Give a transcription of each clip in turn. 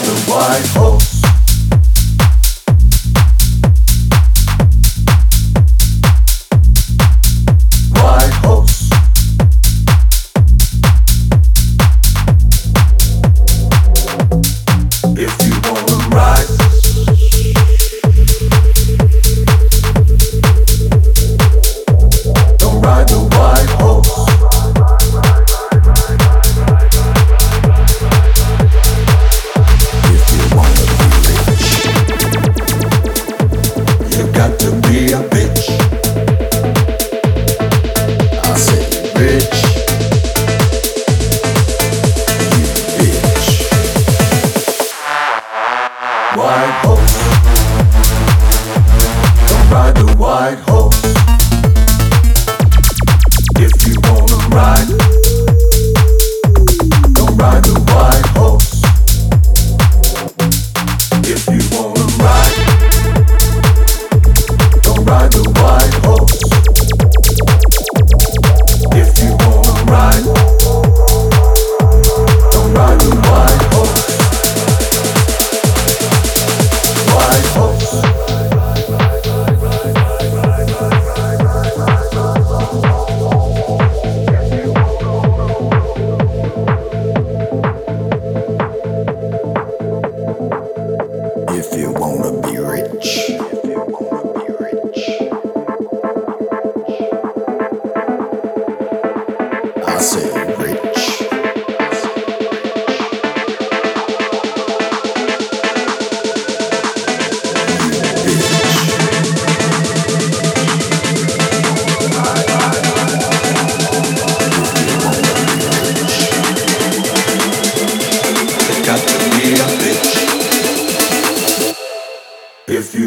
the white hope. Oh. If you wanna ride, don't ride the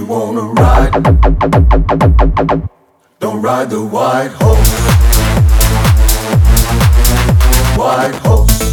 wanna ride, don't ride the white horse. White horse.